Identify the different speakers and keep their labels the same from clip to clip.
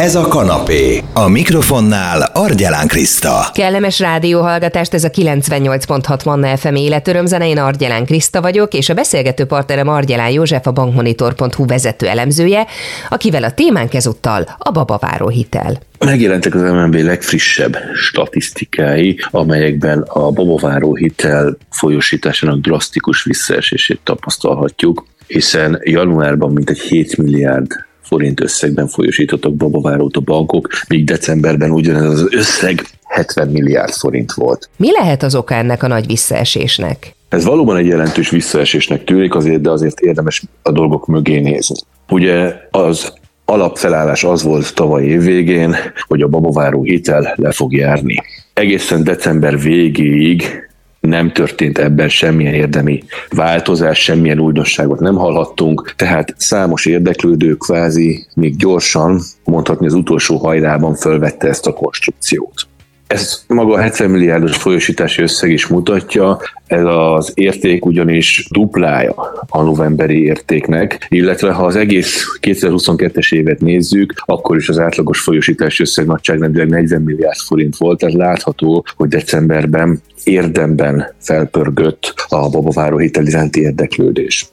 Speaker 1: Ez a kanapé. A mikrofonnál Argyelán Kriszta.
Speaker 2: Kellemes rádióhallgatást, ez a 98.6 Manna FM életörömzene, én Argyelán Kriszta vagyok, és a beszélgető partnerem Argyelán József, a bankmonitor.hu vezető elemzője, akivel a témánk ezúttal a babaváró hitel.
Speaker 3: Megjelentek az MNB legfrissebb statisztikái, amelyekben a babaváró hitel folyosításának drasztikus visszaesését tapasztalhatjuk, hiszen januárban mintegy 7 milliárd forint összegben folyosítottak babavárót a bankok, míg decemberben ugyanez az összeg 70 milliárd forint volt.
Speaker 2: Mi lehet az oka ennek a nagy visszaesésnek?
Speaker 3: Ez valóban egy jelentős visszaesésnek tűnik, azért, de azért érdemes a dolgok mögé nézni. Ugye az alapfelállás az volt tavaly év végén, hogy a babaváró hitel le fog járni. Egészen december végéig nem történt ebben semmilyen érdemi változás, semmilyen újdonságot nem hallhattunk, tehát számos érdeklődő kvázi még gyorsan, mondhatni az utolsó hajrában fölvette ezt a konstrukciót. Ez maga a 70 milliárdos folyosítási összeg is mutatja, ez az érték ugyanis duplája a novemberi értéknek, illetve ha az egész 2022-es évet nézzük, akkor is az átlagos folyosítási összeg nagyságrendileg 40 milliárd forint volt, tehát látható, hogy decemberben érdemben felpörgött a babaváró hitel iránti érdeklődés.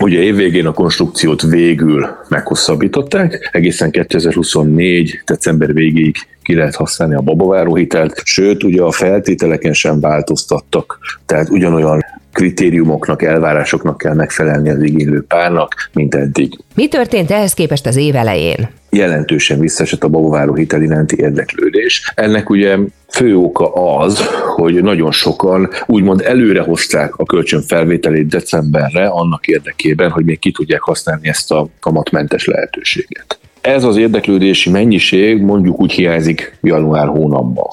Speaker 3: Ugye évvégén a konstrukciót végül meghosszabbították, egészen 2024. december végéig ki lehet használni a babaváró hitelt, sőt, ugye a feltételeken sem változtattak, tehát ugyanolyan kritériumoknak, elvárásoknak kell megfelelni az igénylő párnak, mint eddig.
Speaker 2: Mi történt ehhez képest az év elején?
Speaker 3: Jelentősen visszaesett a babaváró hitel iránti érdeklődés. Ennek ugye fő oka az, hogy nagyon sokan úgymond előre hozták a kölcsön felvételét decemberre annak érdekében, hogy még ki tudják használni ezt a kamatmentes lehetőséget. Ez az érdeklődési mennyiség mondjuk úgy hiányzik január hónapban.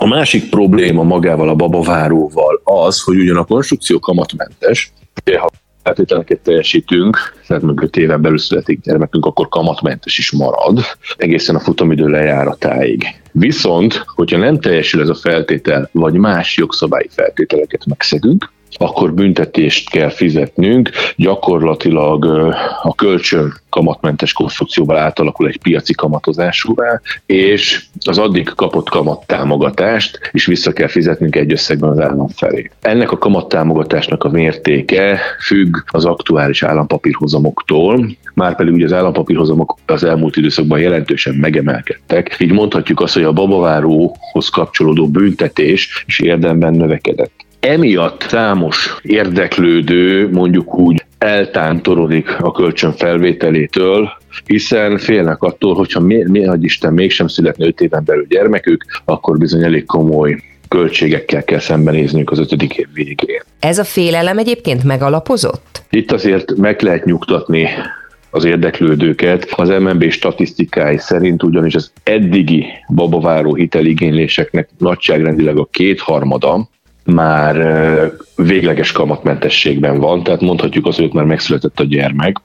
Speaker 3: A másik probléma magával a babaváróval az, hogy ugyan a konstrukció kamatmentes, ha feltételeket teljesítünk, tehát meg 5 éven belül születik gyermekünk, akkor kamatmentes is marad, egészen a futamidő lejáratáig. Viszont, hogyha nem teljesül ez a feltétel, vagy más jogszabályi feltételeket megszegünk, akkor büntetést kell fizetnünk. Gyakorlatilag a kölcsön kamatmentes konstrukcióval átalakul egy piaci kamatozásúvá, és az addig kapott kamattámogatást is vissza kell fizetnünk egy összegben az állam felé. Ennek a kamattámogatásnak a mértéke függ az aktuális állampapírhozamoktól, már pedig ugye az állampapírhozamok az elmúlt időszakban jelentősen megemelkedtek, így mondhatjuk azt, hogy a babaváróhoz kapcsolódó büntetés is érdemben növekedett. Emiatt számos érdeklődő mondjuk úgy eltántorodik a kölcsön felvételétől, hiszen félnek attól, hogyha mi, mi Isten mégsem születne 5 éven belül gyermekük, akkor bizony elég komoly költségekkel kell szembenéznünk az ötödik év végén.
Speaker 2: Ez a félelem egyébként megalapozott?
Speaker 3: Itt azért meg lehet nyugtatni az érdeklődőket. Az MNB statisztikái szerint ugyanis az eddigi babaváró hiteligényléseknek nagyságrendileg a kétharmada már végleges kamatmentességben van, tehát mondhatjuk azt, hogy már megszületett a gyermek,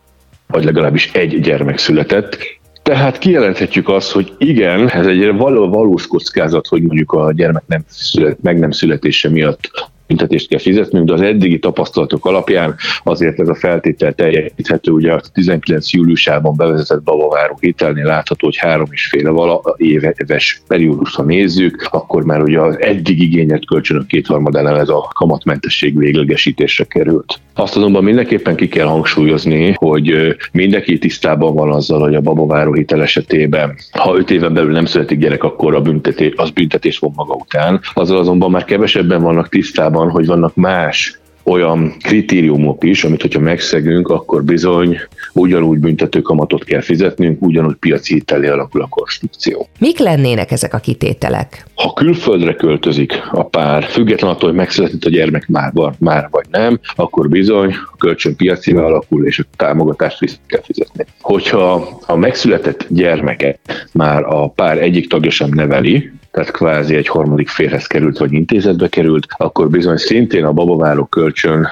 Speaker 3: vagy legalábbis egy gyermek született, tehát kijelenthetjük azt, hogy igen, ez egy való, valós kockázat, hogy mondjuk a gyermek nem szület, meg nem születése miatt büntetést kell fizetnünk, de az eddigi tapasztalatok alapján azért ez a feltétel teljesíthető. Ugye a 19 júliusában bevezetett babaváró hitelnél látható, hogy három és fél vala éves periódust, ha nézzük, akkor már ugye az eddig igényelt kölcsönök kétharmadánál ez a kamatmentesség véglegesítésre került. Azt azonban mindenképpen ki kell hangsúlyozni, hogy mindenki tisztában van azzal, hogy a babaváró hitel esetében, ha öt éven belül nem születik gyerek, akkor a büntetés, az büntetés von maga után. Azzal azonban már kevesebben vannak tisztában, hogy vannak más olyan kritériumok is, amit hogyha megszegünk, akkor bizony ugyanúgy büntető kamatot kell fizetnünk, ugyanúgy piaci hitelé alakul a konstrukció.
Speaker 2: Mik lennének ezek a kitételek?
Speaker 3: Ha külföldre költözik a pár, független attól, hogy megszületett a gyermek már, már vagy nem, akkor bizony a kölcsön piaci alakul, és a támogatást vissza kell fizetni. Hogyha a megszületett gyermeket már a pár egyik tagja sem neveli, tehát kvázi egy harmadik férhez került, vagy intézetbe került, akkor bizony szintén a babaváló kölcsön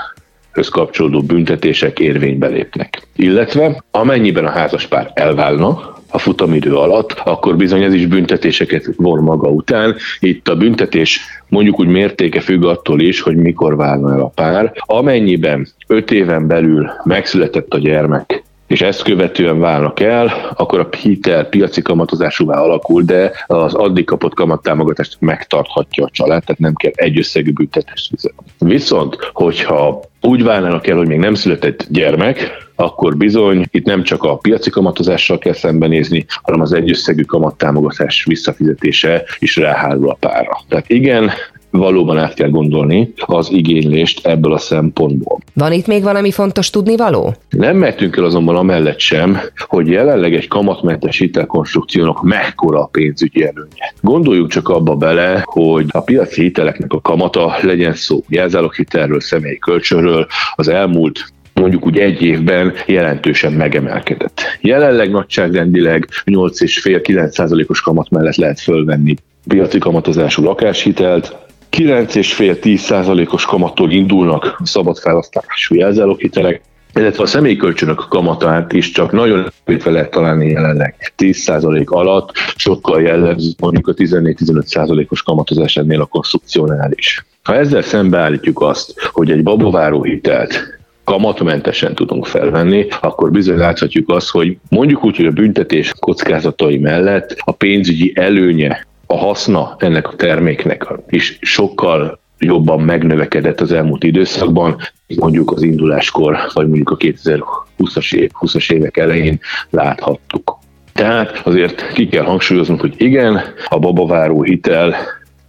Speaker 3: höz kapcsolódó büntetések érvénybe lépnek. Illetve amennyiben a házaspár elválna, a futamidő alatt, akkor bizony ez is büntetéseket von maga után. Itt a büntetés mondjuk úgy mértéke függ attól is, hogy mikor válna el a pár. Amennyiben öt éven belül megszületett a gyermek, és ezt követően válnak el, akkor a hitel piaci kamatozásúvá alakul, de az addig kapott kamattámogatást megtarthatja a család, tehát nem kell egy összegű büntetést fizetni. Viszont, hogyha úgy válnának el, hogy még nem született gyermek, akkor bizony itt nem csak a piaci kamatozással kell szembenézni, hanem az egyösszegű kamattámogatás visszafizetése is ráhárul a pára. Tehát igen, valóban át kell gondolni az igénylést ebből a szempontból.
Speaker 2: Van itt még valami fontos tudni való?
Speaker 3: Nem mehetünk el azonban amellett sem, hogy jelenleg egy kamatmentes hitelkonstrukciónak mekkora a pénzügyi előnye. Gondoljuk csak abba bele, hogy a piaci hiteleknek a kamata legyen szó jelzáloghitelről, személyi kölcsönről, az elmúlt mondjuk úgy egy évben jelentősen megemelkedett. Jelenleg nagyságrendileg 8,5-9%-os kamat mellett lehet fölvenni piaci kamatozású lakáshitelt, 9,5-10 százalékos kamattól indulnak szabad felhasználású jelzáloghitelek, illetve a személykölcsönök kamatát is csak nagyon rövidve lehet találni jelenleg 10% alatt, sokkal jellemző mondjuk a 14-15%-os kamatozás ennél a konstrukciónál is. Ha ezzel szembeállítjuk azt, hogy egy babaváró hitelt kamatmentesen tudunk felvenni, akkor bizony láthatjuk azt, hogy mondjuk úgy, hogy a büntetés kockázatai mellett a pénzügyi előnye a haszna ennek a terméknek is sokkal jobban megnövekedett az elmúlt időszakban, mondjuk az induláskor, vagy mondjuk a 2020-as év, 20 évek elején láthattuk. Tehát azért ki kell hangsúlyoznunk, hogy igen, a babaváró hitel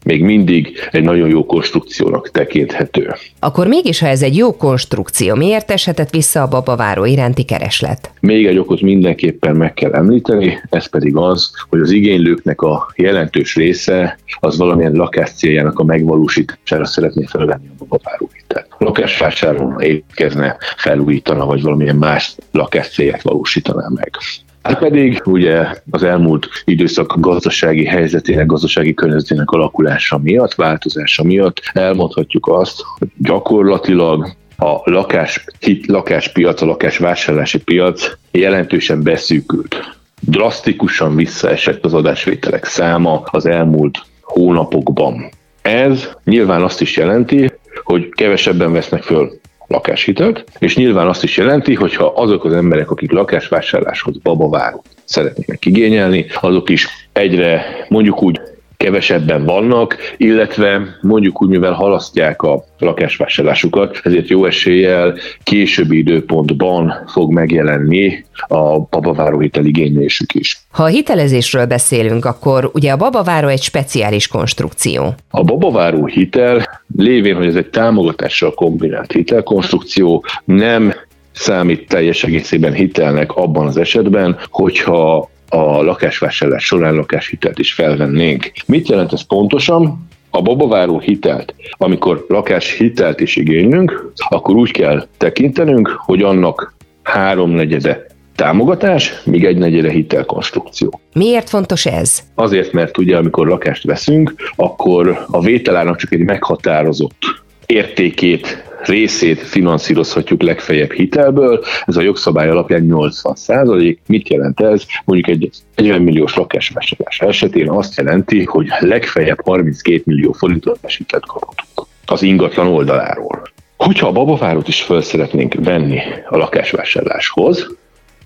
Speaker 3: még mindig egy nagyon jó konstrukciónak tekinthető.
Speaker 2: Akkor mégis, ha ez egy jó konstrukció, miért eshetett vissza a babaváró iránti kereslet?
Speaker 3: Még egy okot mindenképpen meg kell említeni, ez pedig az, hogy az igénylőknek a jelentős része az valamilyen lakás céljának a megvalósítására szeretné felvenni a babaváró hitelt. Lakásvásárolna, építkezne, felújítana, vagy valamilyen más lakás célját valósítaná meg. Hát pedig ugye az elmúlt időszak gazdasági helyzetének, gazdasági környezetének alakulása miatt, változása miatt elmondhatjuk azt, hogy gyakorlatilag a lakás, hit, lakáspiac, a lakásvásárlási piac jelentősen beszűkült. Drasztikusan visszaesett az adásvételek száma az elmúlt hónapokban. Ez nyilván azt is jelenti, hogy kevesebben vesznek föl lakáshitelt, és nyilván azt is jelenti, hogy ha azok az emberek, akik lakásvásárláshoz babaváró szeretnének igényelni, azok is egyre mondjuk úgy kevesebben vannak, illetve mondjuk úgy, mivel halasztják a lakásvásárlásukat, ezért jó eséllyel későbbi időpontban fog megjelenni a babaváró hiteligénylésük is.
Speaker 2: Ha a hitelezésről beszélünk, akkor ugye a babaváró egy speciális konstrukció.
Speaker 3: A babaváró hitel lévén, hogy ez egy támogatással kombinált hitelkonstrukció, nem számít teljes egészében hitelnek abban az esetben, hogyha a lakásvásárlás során lakáshitelt is felvennénk. Mit jelent ez pontosan? A babaváró hitelt, amikor lakáshitelt is igénylünk, akkor úgy kell tekintenünk, hogy annak háromnegyede támogatás, míg egy negyede hitelkonstrukció.
Speaker 2: Miért fontos ez?
Speaker 3: Azért, mert ugye amikor lakást veszünk, akkor a vételának csak egy meghatározott értékét részét finanszírozhatjuk legfeljebb hitelből, ez a jogszabály alapján 80 százalék. Mit jelent ez? Mondjuk egy 40 milliós lakásvásárlás esetén azt jelenti, hogy legfeljebb 32 millió forintot hitelt kaphatunk az ingatlan oldaláról. Hogyha a babavárot is fel szeretnénk venni a lakásvásárláshoz,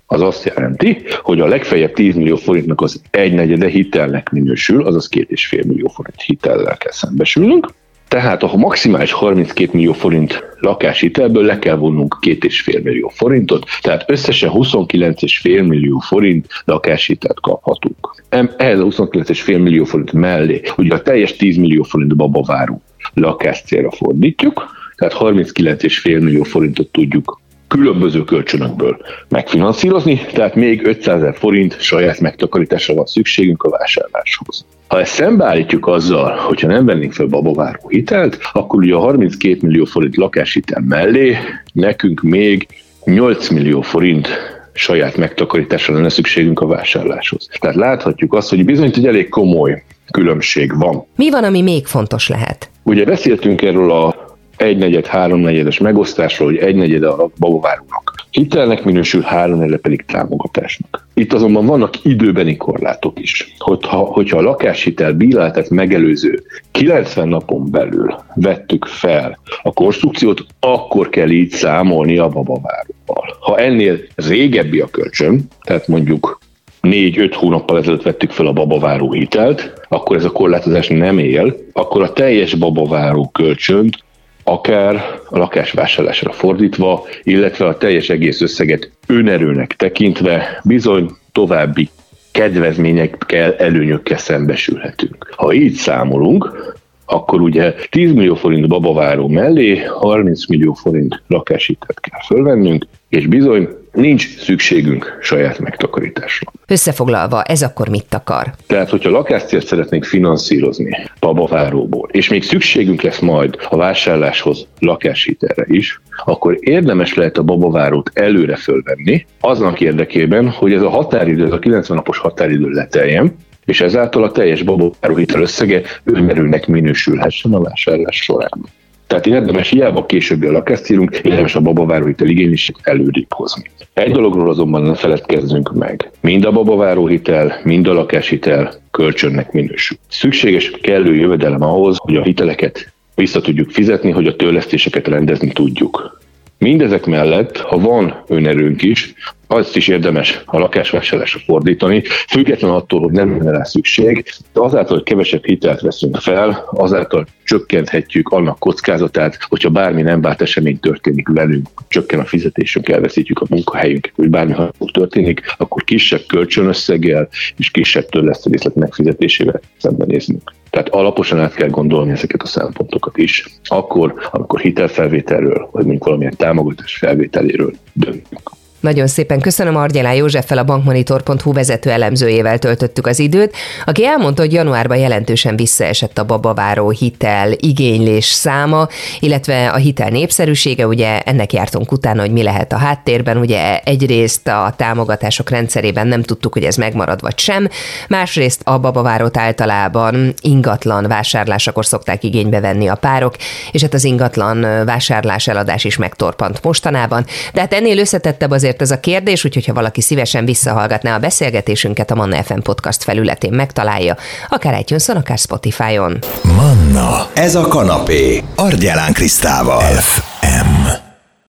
Speaker 3: az azt jelenti, hogy a legfeljebb 10 millió forintnak az egynegyede hitelnek minősül, azaz 2,5 millió forint hitellel kell szembesülnünk, tehát a maximális 32 millió forint lakáshitelből le kell vonnunk 2,5 millió forintot, tehát összesen 29,5 millió forint lakáshitelt kaphatunk. Ehhez a 29,5 millió forint mellé, ugye a teljes 10 millió forint babaváró lakás célra fordítjuk, tehát 39,5 millió forintot tudjuk különböző kölcsönökből megfinanszírozni, tehát még 500 ezer forint saját megtakarításra van szükségünk a vásárláshoz. Ha ezt szembeállítjuk azzal, hogyha nem vennénk fel babaváró hitelt, akkor ugye a 32 millió forint lakáshitel mellé nekünk még 8 millió forint saját megtakarításra lenne szükségünk a vásárláshoz. Tehát láthatjuk azt, hogy bizony egy elég komoly különbség van.
Speaker 2: Mi van, ami még fontos lehet?
Speaker 3: Ugye beszéltünk erről a egynegyed, háromnegyedes megosztásról, hogy egynegyede a babavárónak hitelnek minősül, három negyede pedig támogatásnak. Itt azonban vannak időbeni korlátok is. Hogyha, hogyha a lakáshitel bírálatát megelőző 90 napon belül vettük fel a konstrukciót, akkor kell így számolni a babaváróval. Ha ennél régebbi a kölcsön, tehát mondjuk négy-öt hónappal ezelőtt vettük fel a babaváró hitelt, akkor ez a korlátozás nem él, akkor a teljes babaváró kölcsönt akár a lakásvásárlásra fordítva, illetve a teljes egész összeget önerőnek tekintve bizony további kedvezményekkel, előnyökkel szembesülhetünk. Ha így számolunk, akkor ugye 10 millió forint babaváró mellé 30 millió forint lakáshitelt kell fölvennünk, és bizony nincs szükségünk saját megtakarításra.
Speaker 2: Összefoglalva, ez akkor mit akar?
Speaker 3: Tehát, hogyha lakászcélt szeretnénk finanszírozni babaváróból, és még szükségünk lesz majd a vásárláshoz lakáshitelre is, akkor érdemes lehet a babavárót előre fölvenni, aznak érdekében, hogy ez a határidő, ez a 90 napos határidő leteljen, és ezáltal a teljes babaváró hitel összege önmerőnek minősülhessen a vásárlás során. Tehát érdemes hiába későbbi a lakászcélunk, érdemes a babaváróhitel igénylését előrébb hozni. Egy dologról azonban ne feledkezzünk meg. Mind a babaváróhitel, mind a lakáshitel kölcsönnek minősül. Szükséges kellő jövedelem ahhoz, hogy a hiteleket vissza tudjuk fizetni, hogy a törlesztéseket rendezni tudjuk. Mindezek mellett, ha van önerőnk is, azt is érdemes a lakásvásárlásra fordítani, független attól, hogy nem lenne rá szükség, de azáltal, hogy kevesebb hitelt veszünk fel, azáltal csökkenthetjük annak kockázatát, hogyha bármi nem várt esemény történik velünk, csökken a fizetésünk, elveszítjük a munkahelyünket, vagy bármi hasonló történik, akkor kisebb kölcsönösszeggel és kisebb törlesztőrészlet megfizetésével szembenéznünk. Tehát alaposan át kell gondolni ezeket a szempontokat is, akkor, amikor hitelfelvételről, vagy mondjuk valamilyen támogatás felvételéről döntünk.
Speaker 2: Nagyon szépen köszönöm Argyelán Józseffel a bankmonitor.hu vezető elemzőjével töltöttük az időt, aki elmondta, hogy januárban jelentősen visszaesett a babaváró hitel igénylés száma, illetve a hitel népszerűsége, ugye ennek jártunk utána, hogy mi lehet a háttérben, ugye egyrészt a támogatások rendszerében nem tudtuk, hogy ez megmarad vagy sem, másrészt a babavárót általában ingatlan vásárlásakor szokták igénybe venni a párok, és hát az ingatlan vásárlás eladás is megtorpant mostanában, de hát ennél összetettebb azért azért ez a kérdés, úgyhogy ha valaki szívesen visszahallgatná a beszélgetésünket, a Manna FM podcast felületén megtalálja, akár itunes akár Spotify-on.
Speaker 1: Manna, ez a kanapé, Argyelán Krisztával. FM.